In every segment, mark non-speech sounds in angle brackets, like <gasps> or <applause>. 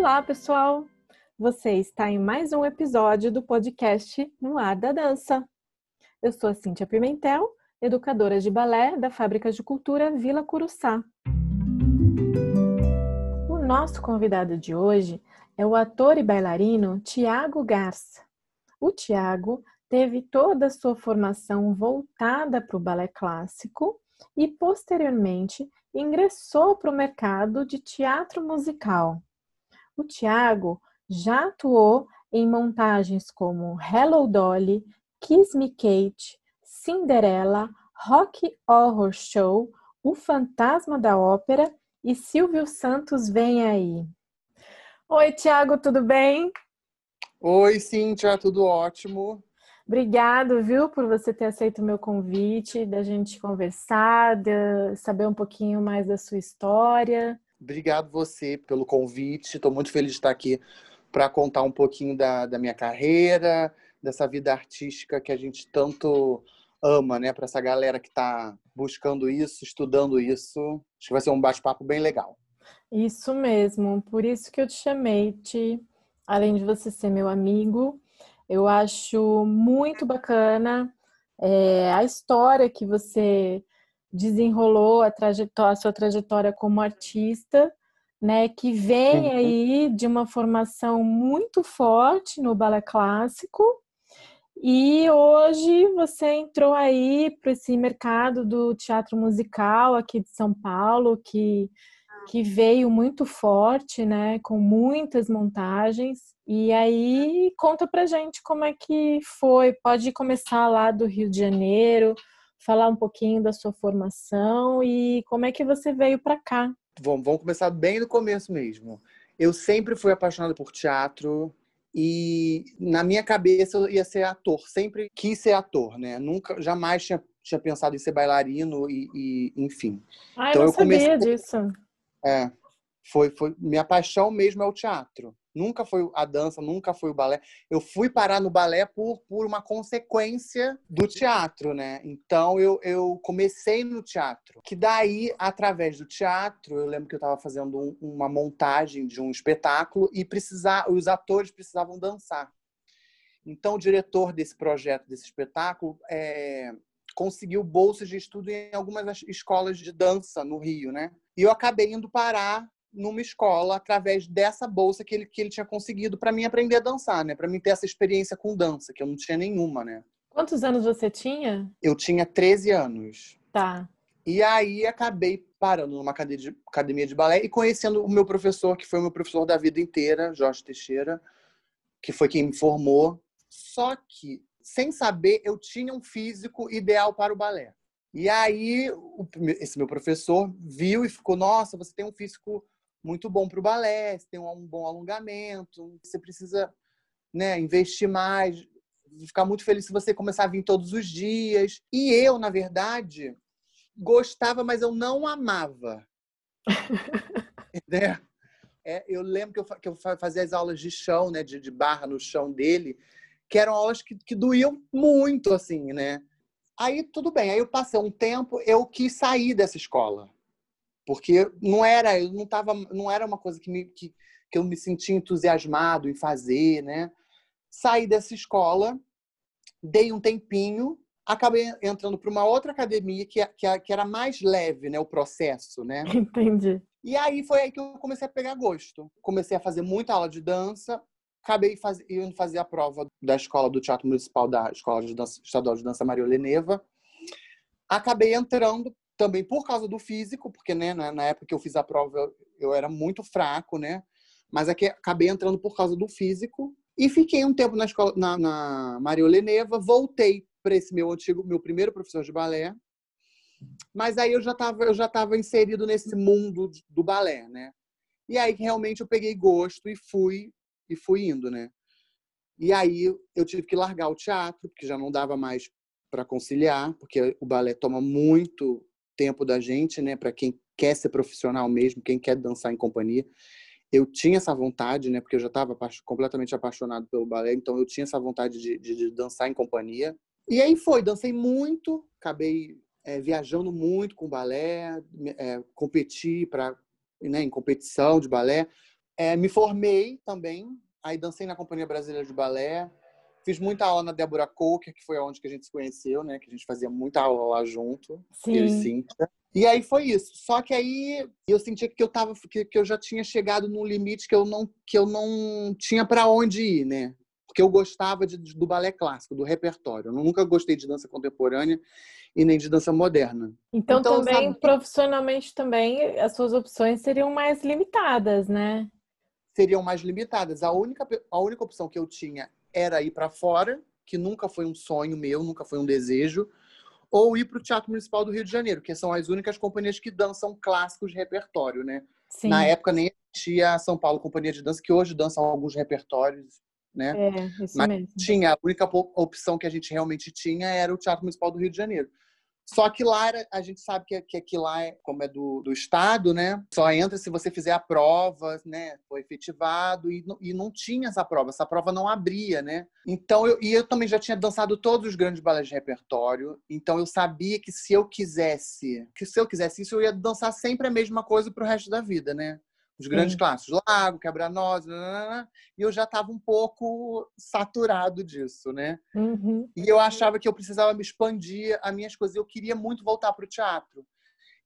Olá, pessoal! Você está em mais um episódio do podcast No Ar da Dança. Eu sou a Cíntia Pimentel, educadora de balé da Fábrica de Cultura Vila Curuçá. O nosso convidado de hoje é o ator e bailarino Tiago Garça. O Tiago teve toda a sua formação voltada para o balé clássico e, posteriormente, ingressou para o mercado de teatro musical. O Tiago já atuou em montagens como Hello Dolly, Kiss Me Kate, Cinderella, Rock Horror Show, O Fantasma da Ópera e Silvio Santos Vem Aí. Oi, Tiago, tudo bem? Oi, Cíntia, tudo ótimo. Obrigado, viu, por você ter aceito o meu convite, da gente conversar, de saber um pouquinho mais da sua história. Obrigado você pelo convite. Estou muito feliz de estar aqui para contar um pouquinho da, da minha carreira, dessa vida artística que a gente tanto ama, né? Para essa galera que está buscando isso, estudando isso. Acho que vai ser um bate-papo bem legal. Isso mesmo. Por isso que eu te chamei, Ti. Além de você ser meu amigo, eu acho muito bacana é, a história que você desenrolou, a, trajetória, a sua trajetória como artista, né, que vem uhum. aí de uma formação muito forte no balé clássico. E hoje você entrou aí para esse mercado do teatro musical aqui de São Paulo, que que veio muito forte, né, com muitas montagens. E aí conta pra gente como é que foi. Pode começar lá do Rio de Janeiro, falar um pouquinho da sua formação e como é que você veio para cá. Vamos, vamos começar bem do começo mesmo. Eu sempre fui apaixonado por teatro e na minha cabeça eu ia ser ator. Sempre quis ser ator, né? Nunca, jamais tinha, tinha pensado em ser bailarino e, e enfim. Ah, então eu não eu sabia comecei... disso. É, foi, foi minha paixão mesmo é o teatro. Nunca foi a dança, nunca foi o balé. Eu fui parar no balé por, por uma consequência do teatro, né? Então eu, eu comecei no teatro. Que daí, através do teatro, eu lembro que eu estava fazendo um, uma montagem de um espetáculo e precisar, os atores precisavam dançar. Então o diretor desse projeto, desse espetáculo, é, conseguiu bolsas de estudo em algumas escolas de dança no Rio, né? E eu acabei indo parar numa escola através dessa bolsa que ele, que ele tinha conseguido para mim aprender a dançar, né? Para mim ter essa experiência com dança, que eu não tinha nenhuma, né? Quantos anos você tinha? Eu tinha 13 anos. Tá. E aí acabei parando numa academia de balé e conhecendo o meu professor, que foi o meu professor da vida inteira, Jorge Teixeira, que foi quem me formou. Só que, sem saber, eu tinha um físico ideal para o balé. E aí, esse meu professor viu e ficou: Nossa, você tem um físico muito bom para o balé, você tem um bom alongamento, você precisa né, investir mais, ficar muito feliz se você começar a vir todos os dias. E eu, na verdade, gostava, mas eu não amava. <laughs> né? É, eu lembro que eu, que eu, fazia as aulas de chão, né, de, de barra no chão dele, que eram aulas que, que doíam muito, assim, né? Aí tudo bem, aí eu passei um tempo, eu quis sair dessa escola. Porque não era, eu não tava, não era uma coisa que, me, que, que eu me sentia entusiasmado em fazer, né? Saí dessa escola, dei um tempinho, acabei entrando para uma outra academia que, que, que, era mais leve, né, o processo, né? <laughs> Entendi. E aí foi aí que eu comecei a pegar gosto. Comecei a fazer muita aula de dança, acabei faz... indo fazer a prova da escola do Teatro Municipal da Escola de dança... Estadual de Dança Maria Leneva. Acabei entrando também por causa do físico, porque né, na época que eu fiz a prova eu, era muito fraco, né? Mas aqui acabei entrando por causa do físico e fiquei um tempo na escola na, na Maria voltei para esse meu antigo, meu primeiro professor de balé. Mas aí eu já estava eu já estava inserido nesse mundo do balé, né? E aí realmente eu peguei gosto e fui e fui indo, né? E aí eu tive que largar o teatro, porque já não dava mais para conciliar, porque o balé toma muito tempo da gente, né? Para quem quer ser profissional mesmo, quem quer dançar em companhia. Eu tinha essa vontade, né? Porque eu já estava completamente apaixonado pelo balé, então eu tinha essa vontade de, de, de dançar em companhia. E aí foi, dancei muito, acabei é, viajando muito com balé, é, competi para né, em competição de balé É, me formei também, aí dancei na Companhia Brasileira de Balé, fiz muita aula na Débora Coker, que foi onde que a gente se conheceu, né? Que a gente fazia muita aula lá junto, Sim. eu e Cíntia. E aí foi isso. Só que aí eu sentia que eu tava que, que eu já tinha chegado num limite que eu não que eu não tinha para onde ir, né? Porque eu gostava de, do balé clássico, do repertório. Eu nunca gostei de dança contemporânea e nem de dança moderna. Então, então também sabe, profissionalmente também as suas opções seriam mais limitadas, né? Seriam mais limitadas. A única a única opção que eu tinha era ir para fora, que nunca foi um sonho meu, nunca foi um desejo ou ir para o Teatro Municipal do Rio de Janeiro, que são as únicas companhias que dançam clássicos de repertório, né? Sim. Na época nem tinha a São Paulo Companhia de Dança, que hoje dançam alguns repertórios, né? É, isso Mas mesmo. tinha, a única opção que a gente realmente tinha era o Teatro Municipal do Rio de Janeiro. Só que lá era, a gente sabe que, que aqui lá, é, como é do, do Estado, né? Só entra se você fizer a prova, né? Foi efetivado e, e não tinha essa prova. Essa prova não abria, né? Então, eu, e eu também já tinha dançado todos os grandes balés de repertório. Então, eu sabia que se eu quisesse, que se eu quisesse isso, eu ia dançar sempre a mesma coisa pro resto da vida, né? Os grandes Sim. clássicos, Lago, Quebra-Nós, e eu já estava um pouco saturado disso, né? Uhum. E eu achava que eu precisava me expandir as minhas coisas, eu queria muito voltar para o teatro.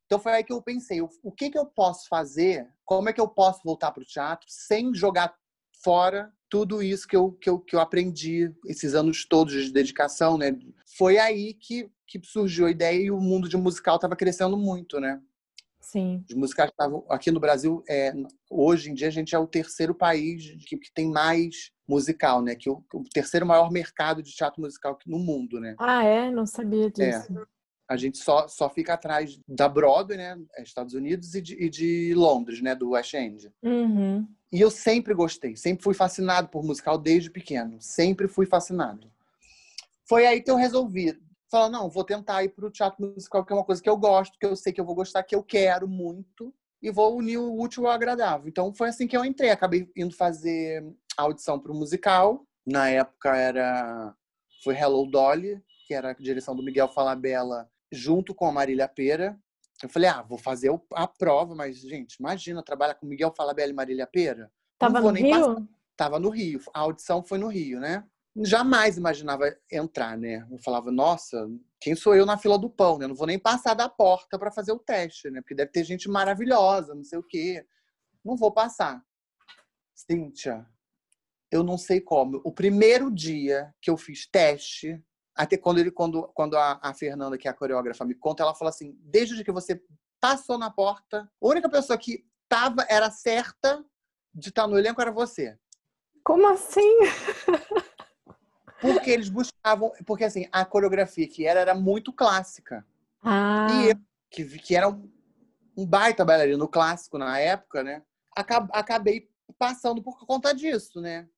Então foi aí que eu pensei, o que que eu posso fazer? Como é que eu posso voltar para o teatro sem jogar fora tudo isso que eu, que, eu, que eu aprendi esses anos todos de dedicação, né? Foi aí que, que surgiu a ideia e o mundo de musical estava crescendo muito, né? Sim. Os musicais estavam aqui no Brasil. É, hoje em dia a gente é o terceiro país que, que tem mais musical, né? Que o, o, terceiro maior mercado de teatro musical no mundo, né? Ah, é? Não sabia É. disso. A gente só, só fica atrás da Broadway, né? Estados Unidos e de, e de Londres, né? Do West End. Uhum. E eu sempre gostei, sempre fui fascinado por musical desde pequeno, sempre fui fascinado. Foi aí que eu resolvi falar, não, vou tentar ir para o teatro musical, que é uma coisa que eu gosto, que eu sei que eu vou gostar, que eu quero muito, e vou unir o útil ao agradável. Então foi assim que eu entrei, acabei indo fazer audição para o musical. Na época era foi Hello Dolly, que era a direção do Miguel Falabella, junto com a Marília Pera. Eu falei, ah, vou fazer a prova, mas, gente, imagina, trabalhar com Miguel Falabella e Marília Pera. Tava no Rio? Passar. Tava no Rio. A audição foi no Rio, né? Jamais imaginava entrar, né? Eu falava, nossa, quem sou eu na fila do pão, né? Eu não vou nem passar da porta para fazer o teste, né? Porque deve ter gente maravilhosa, não sei o quê. Não vou passar. Cíntia, eu não sei como. O primeiro dia que eu fiz teste, até quando ele, quando, quando a, a Fernanda, que é a coreógrafa, me conta, ela fala assim: desde que você passou na porta, a única pessoa que tava, era certa de estar no elenco era você. Como assim? <laughs> Porque eles buscavam. Porque, assim, a coreografia que era era muito clássica. Ah. E eu, que, que era um, um baita bailarino clássico na época, né? Acabei passando por conta disso, né?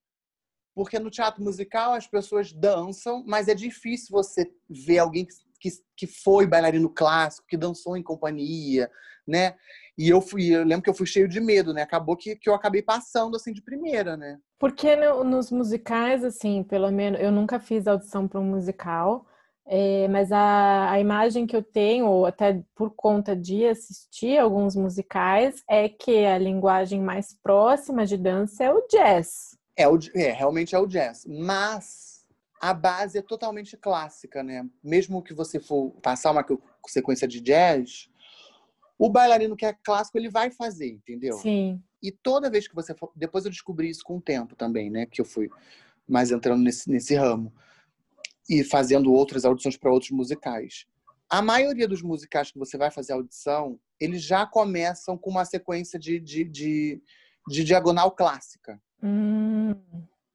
Porque no teatro musical as pessoas dançam, mas é difícil você ver alguém que, que, que foi bailarino clássico, que dançou em companhia, né? E eu fui, eu lembro que eu fui cheio de medo, né? Acabou que, que eu acabei passando assim de primeira, né? Porque no, nos musicais, assim, pelo menos, eu nunca fiz audição para um musical, é, mas a, a imagem que eu tenho, até por conta de assistir alguns musicais, é que a linguagem mais próxima de dança é o jazz. É, o, é realmente é o jazz. Mas a base é totalmente clássica, né? Mesmo que você for passar uma sequência de jazz, o bailarino que é clássico, ele vai fazer, entendeu? Sim. E toda vez que você for. Depois eu descobri isso com o tempo também, né? Que eu fui mais entrando nesse, nesse ramo. E fazendo outras audições para outros musicais. A maioria dos musicais que você vai fazer audição, eles já começam com uma sequência de, de, de, de diagonal clássica. Hum.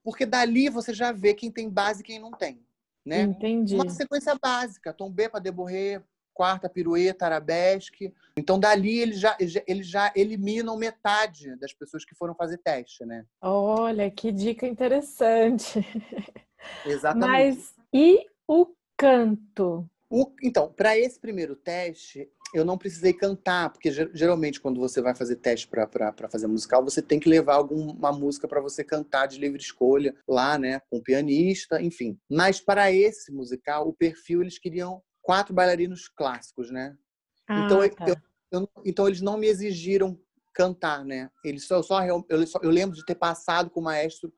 Porque dali você já vê quem tem base e quem não tem. Né? Entendi. Uma sequência básica, tom B para deborrer, quarta pirueta, arabesque. Então, dali eles já, eles já eliminam metade das pessoas que foram fazer teste, né? Olha, que dica interessante. Exatamente. Mas e o canto? O, então, para esse primeiro teste, eu não precisei cantar, porque geralmente quando você vai fazer teste para fazer musical, você tem que levar alguma música para você cantar de livre escolha lá, né, com o pianista, enfim. Mas para esse musical, o perfil eles queriam quatro bailarinos clássicos, né? Ah, então, tá. eu, eu, então eles não me exigiram cantar, né? Ele só, só, eu, só, eu lembro de ter passado com o maestro,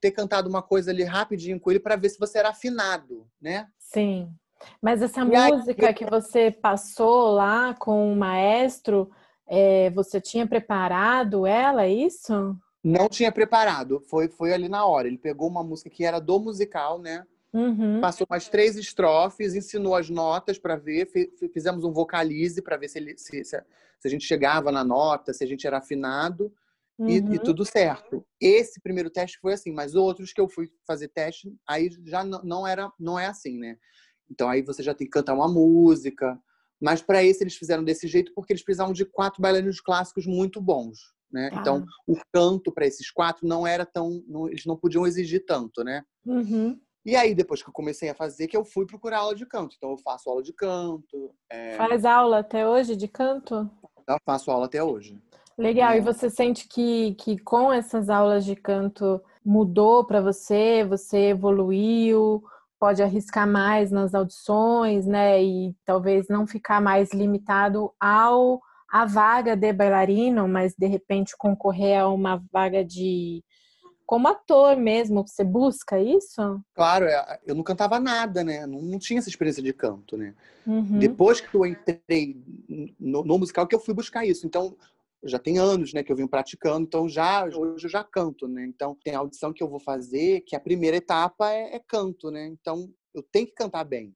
ter cantado uma coisa ali rapidinho com ele para ver se você era afinado, né? Sim. Mas essa e música aí... que você passou lá com o maestro, é, você tinha preparado ela, é isso? Não tinha preparado, foi, foi ali na hora. Ele pegou uma música que era do musical, né? Uhum. Passou umas três estrofes, ensinou as notas para ver, fizemos um vocalize para ver se, ele, se, se, a gente chegava na nota, se a gente era afinado uhum. e, e, uhum. tudo certo. Esse primeiro teste foi assim, mas outros que eu fui fazer teste, aí já não, não era, não é assim, né? Então aí você já tem que cantar uma música, mas para esse eles fizeram desse jeito porque eles precisavam de quatro bailarinos clássicos muito bons. Né? Ah. Então, o canto para esses quatro não era tão. Não, eles não podiam exigir tanto, né? Uhum. E aí, depois que eu comecei a fazer, que eu fui procurar aula de canto. Então, eu faço aula de canto. É... Faz aula até hoje de canto? Eu faço aula até hoje. Legal. É. E você sente que, que com essas aulas de canto mudou para você? Você evoluiu? Pode arriscar mais nas audições, né? E talvez não ficar mais limitado ao a vaga de bailarino, mas de repente concorrer a uma vaga de como ator mesmo, você busca isso? Claro, é, eu não cantava nada, né? Não, não tinha essa experiência de canto, né? Uhum. Depois que eu entrei no, no, musical, que eu fui buscar isso. Então, já tem anos, né, que eu venho praticando. Então, já hoje eu já canto, né? Então, tem a audição que eu vou fazer, que a primeira etapa é, é canto, né? Então, eu tenho que cantar bem.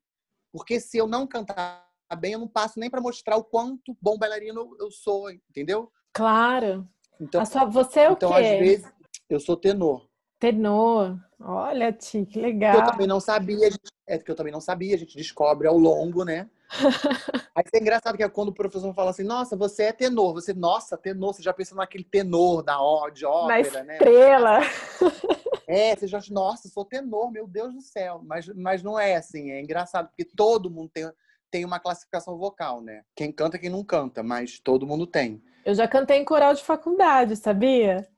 Porque se eu não cantar bem, eu não passo nem para mostrar o quanto bom bailarino eu sou, entendeu? Claro. Então, sua, você é o então, quê? às vezes, eu sou tenor. Tenor. Olha, Ti, que legal. Eu também não sabia, é que eu também não sabia, a gente descobre ao longo, né? <laughs> Aí é engraçado que é quando o professor fala assim, nossa, você é tenor. Você, nossa, tenor, você já pensa naquele tenor da de ópera, Na estrela. né? <laughs> É, você já, nossa, sou tenor, meu Deus do céu. Mas, mas não é assim, é engraçado, porque todo mundo tem, tem uma classificação vocal, né? Quem canta, quem não canta, mas todo mundo tem. Eu já cantei em coral de faculdade, sabia?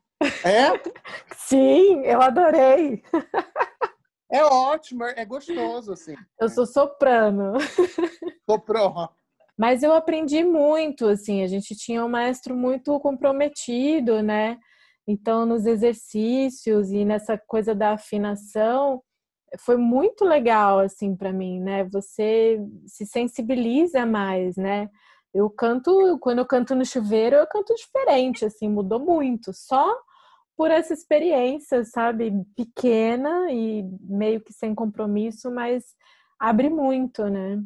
É? <laughs> Sim, eu adorei. É ótimo, é gostoso, assim. Eu sou soprano. <laughs> Soprano. Mas eu aprendi muito, assim, a gente tinha um maestro muito comprometido, né? Então, nos exercícios e nessa coisa da afinação, foi muito legal, assim, para mim, né? Você se sensibiliza mais, né? Eu canto, quando eu canto no chuveiro, eu canto diferente, assim, mudou muito. Só por essa experiência, sabe, pequena e meio que sem compromisso, mas abre muito, né?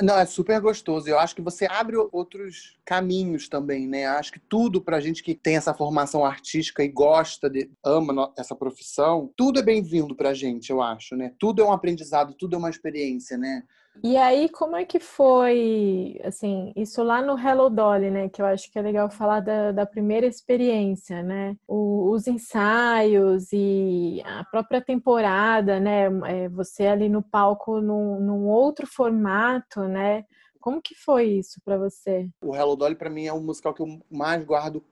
Não, é super gostoso. Eu acho que você abre outros caminhos também, né? Acho que tudo pra gente que tem essa formação artística e gosta, de, ama essa profissão, tudo é bem-vindo pra gente, eu acho, né? Tudo é um aprendizado, tudo é uma experiência, né? E aí, como é que foi, assim, isso lá no Hello Dolly, né? Que eu acho que é legal falar da, da primeira experiência, né? O, os ensaios e a própria temporada, né? É, você ali no palco num, num outro formato, né? Como que foi isso para você? O Hello Dolly, para mim, é o musical que eu mais guardo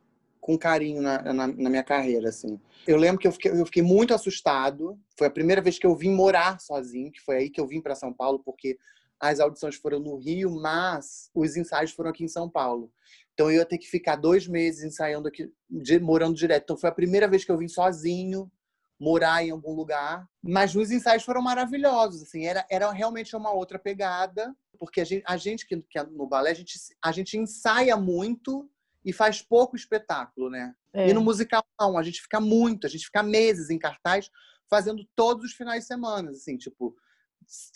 com carinho na, na, na, minha carreira, assim. Eu lembro que eu fiquei, eu fiquei muito assustado. Foi a primeira vez que eu vim morar sozinho, que foi aí que eu vim para São Paulo, porque as audições foram no Rio, mas os ensaios foram aqui em São Paulo. Então eu ia ter que ficar dois meses ensaiando aqui, morando direto. Então foi a primeira vez que eu vim sozinho morar em algum lugar. Mas os ensaios foram maravilhosos, assim, era, era realmente uma outra pegada, porque a gente, a gente que, que é no balé, a gente, a gente ensaia muito e faz pouco espetáculo, né? É. E no musical não, a gente fica muito, a gente fica meses em cartaz fazendo todos os finais de semana, assim, tipo,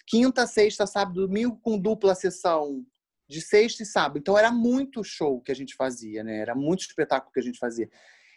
quinta, sexta, sábado, domingo com dupla sessão de sexta e sábado. Então era muito show que a gente fazia, né? Era muito espetáculo que a gente fazia.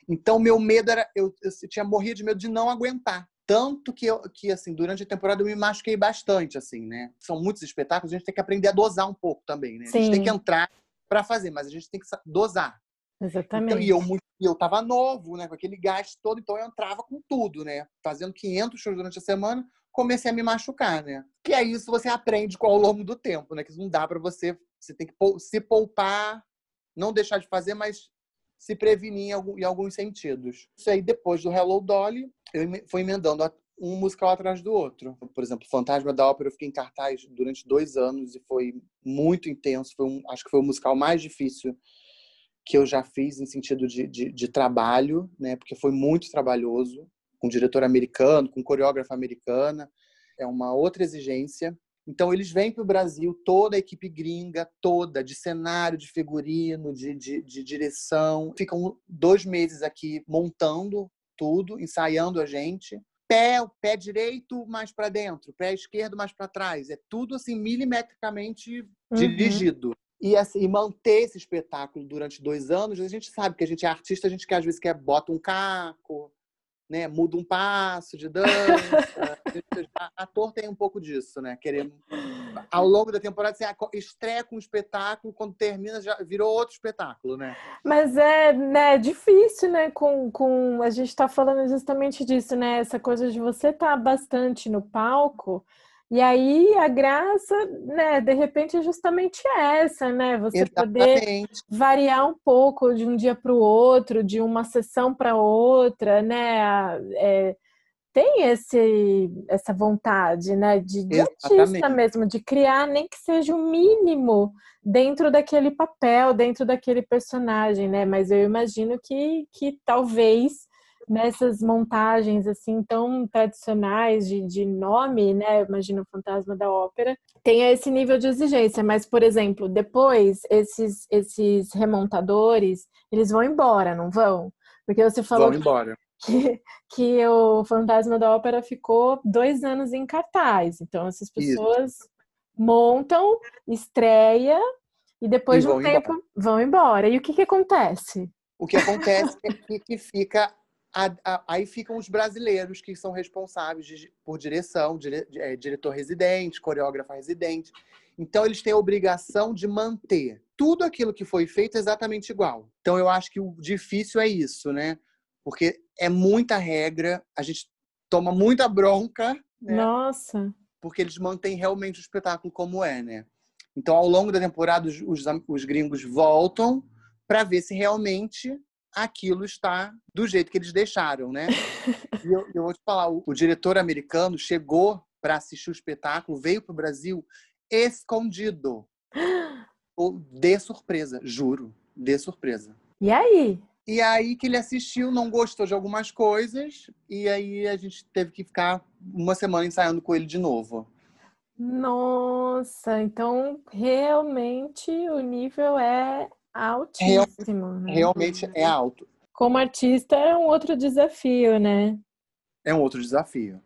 Então meu medo era eu, eu tinha morria de medo de não aguentar. Tanto que eu, que assim, durante a temporada eu me machuquei bastante, assim, né? São muitos espetáculos, a gente tem que aprender a dosar um pouco também, né? A gente tem que entrar para fazer, mas a gente tem que dosar. Exatamente. Então, e eu muito, eu tava novo, né, com aquele gás todo, então eu entrava com tudo, né? Fazendo 500 shows durante a semana, comecei a me machucar, né? Que é isso você aprende ao longo do tempo, né? Que não dá para você, você tem que se poupar, não deixar de fazer, mas se prevenir em, alguns sentidos. Isso aí, depois do Hello Dolly, eu fui emendando um musical atrás do outro. Por exemplo, Fantasma da Ópera, eu fiquei em cartaz durante dois anos e foi muito intenso. Foi um, acho que foi o musical mais difícil que eu já fiz em sentido de, de, de trabalho, né? Porque foi muito trabalhoso, com diretor americano, com coreógrafa americana, é uma outra exigência. Então eles vêm para o Brasil, toda a equipe gringa, toda, de cenário, de figurino, de, de, de direção. Ficam dois meses aqui montando tudo, ensaiando a gente. Pé, pé direito mais para dentro, pé esquerdo mais para trás. É tudo assim milimetricamente uhum. dirigido. E, assim, e manter esse espetáculo durante dois anos, a gente sabe que a gente é artista, a gente quer, às vezes quer bota um caco, né, muda um passo de dança. <laughs> ator tem um pouco disso, né? Querer ao longo da temporada você estreia com um espetáculo, quando termina já virou outro espetáculo, né? Mas é, né, difícil, né? Com, com a gente está falando justamente disso, né? Essa coisa de você estar tá bastante no palco e aí a graça, né, de repente é justamente essa, né? Você Exatamente. poder variar um pouco de um dia para o outro, de uma sessão para outra, né? É, tem esse, essa vontade, né, de, de artista mesmo, de criar nem que seja o mínimo dentro daquele papel, dentro daquele personagem, né? Mas eu imagino que, que talvez nessas montagens assim tão tradicionais de, de nome, né? Imagina o Fantasma da Ópera, tenha esse nível de exigência. Mas, por exemplo, depois esses esses remontadores eles vão embora, não vão? Porque você falou vão embora. <laughs> Que, que o Fantasma da Ópera ficou dois anos em cartaz. Então essas pessoas Isso. montam, estreia e depois e de um tempo embora. vão embora. E o que, que acontece? O que acontece é que, que fica a, a, aí ficam os brasileiros que são responsáveis de, por direção, dire, é, diretor residente, coreógrafo residente. Então, eles têm a obrigação de manter tudo aquilo que foi feito exatamente igual. Então, eu acho que o difícil é isso, né? Porque é muita regra, a gente toma muita bronca. Né? Nossa! Porque eles mantêm realmente o espetáculo como é, né? Então, ao longo da temporada, os, os, os gringos voltam para ver se realmente aquilo está do jeito que eles deixaram, né? <laughs> e eu, eu vou te falar, o, o diretor americano chegou para assistir o espetáculo, veio para o Brasil escondido. <gasps> de surpresa, juro, de surpresa. E aí? E aí que ele assistiu, não gostou de algumas coisas, e aí a gente teve que ficar uma semana ensaiando com ele de novo. Nossa, então realmente o nível é Altíssimo. Real, né? Realmente é alto. Como artista é um outro desafio, né? É um outro desafio.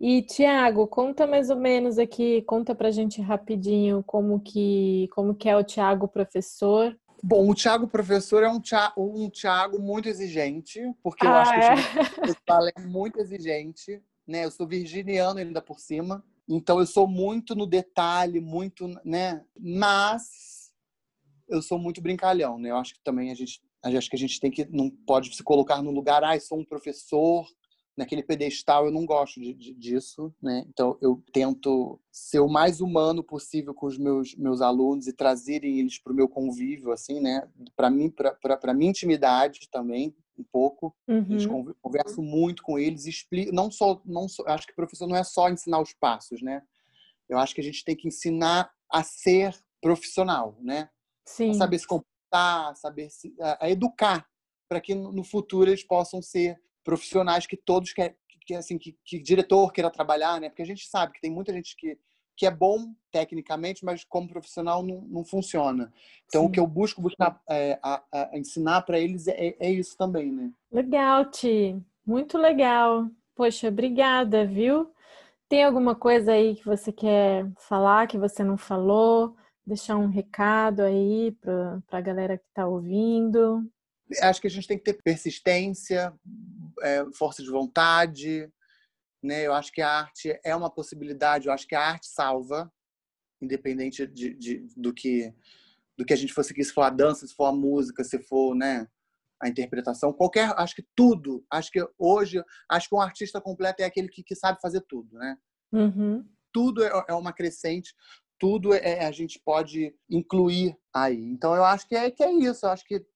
E Tiago, conta mais ou menos aqui, conta pra gente rapidinho como que, como que é o Tiago professor. Bom, o Tiago professor é um Tiago, um Tiago muito exigente, porque eu ah, acho que é? é muito exigente, né? Eu sou virginiano ainda por cima, então eu sou muito no detalhe, muito, né? Mas eu sou muito brincalhão, né? Eu acho que também a gente, acho que a gente tem que não pode se colocar no lugar, ah, sou um professor naquele pedestal. Eu não gosto de, de, disso, né? Então eu tento ser o mais humano possível com os meus meus alunos e trazerem eles para o meu convívio, assim, né? Para mim, para minha intimidade também um pouco. Uhum. Converso muito com eles, explico. Não só, não só, acho que professor não é só ensinar os passos, né? Eu acho que a gente tem que ensinar a ser profissional, né? Sim. saber se comportar, saber se, a, a educar para que no futuro eles possam ser profissionais que todos querem, que, assim, que, que diretor queira trabalhar, né? Porque a gente sabe que tem muita gente que que é bom tecnicamente, mas como profissional não, não funciona. Então, Sim. o que eu busco buscar é, a, a ensinar para eles é, é, isso também, né? Legal, Ti. Muito legal. Poxa, obrigada, viu? Tem alguma coisa aí que você quer falar que você não falou? Deixar um recado aí para a galera que está ouvindo? Acho que a gente tem que ter persistência, é, força de vontade. Né? Eu acho que a arte é uma possibilidade, eu acho que a arte salva, independente de, de, do, que, do que a gente fosse se for a dança, se for a música, se for né, a interpretação, qualquer, acho que tudo. Acho que hoje, acho que um artista completo é aquele que, que sabe fazer tudo, né? Uhum. Tudo é, é uma crescente tudo é, a gente pode incluir aí. Então eu acho que é que é isso. Eu acho que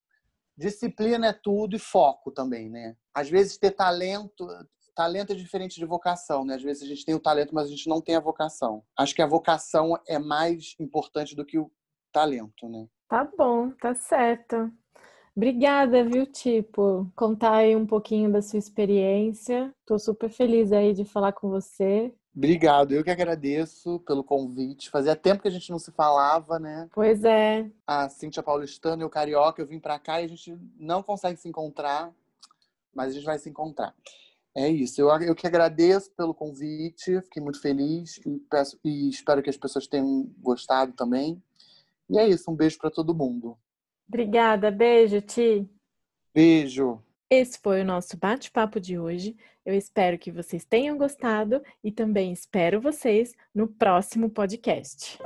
disciplina é tudo e foco também, né? Às vezes ter talento, talento é diferente de vocação, né? Às vezes a gente tem o talento, mas a gente não tem a vocação. Acho que a vocação é mais importante do que o talento, né? Tá bom, tá certo. Obrigada, viu, Tipo? Contar aí um pouquinho da sua experiência. Tô super feliz aí de falar com você. Obrigado, eu que agradeço pelo convite. Fazia tempo que a gente não se falava, né? Pois é. A Cíntia Paulistana e o Carioca, eu vim para cá e a gente não consegue se encontrar, mas a gente vai se encontrar. É isso, eu, eu que agradeço pelo convite, fiquei muito feliz e, peço, e espero que as pessoas tenham gostado também. E é isso, um beijo para todo mundo. Obrigada, beijo, Ti. Beijo. Esse foi o nosso bate-papo de hoje. Eu espero que vocês tenham gostado e também espero vocês no próximo podcast.